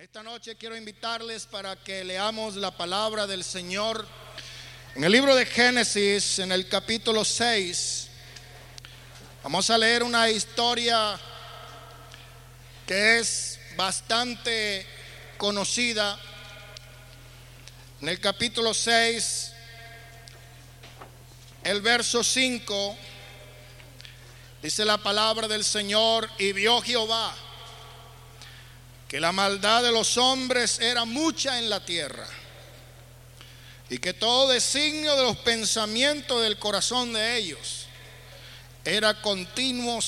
Esta noche quiero invitarles para que leamos la palabra del Señor en el libro de Génesis, en el capítulo 6. Vamos a leer una historia que es bastante conocida. En el capítulo 6, el verso 5, dice la palabra del Señor, y vio Jehová que la maldad de los hombres era mucha en la tierra y que todo designio de los pensamientos del corazón de ellos era continuo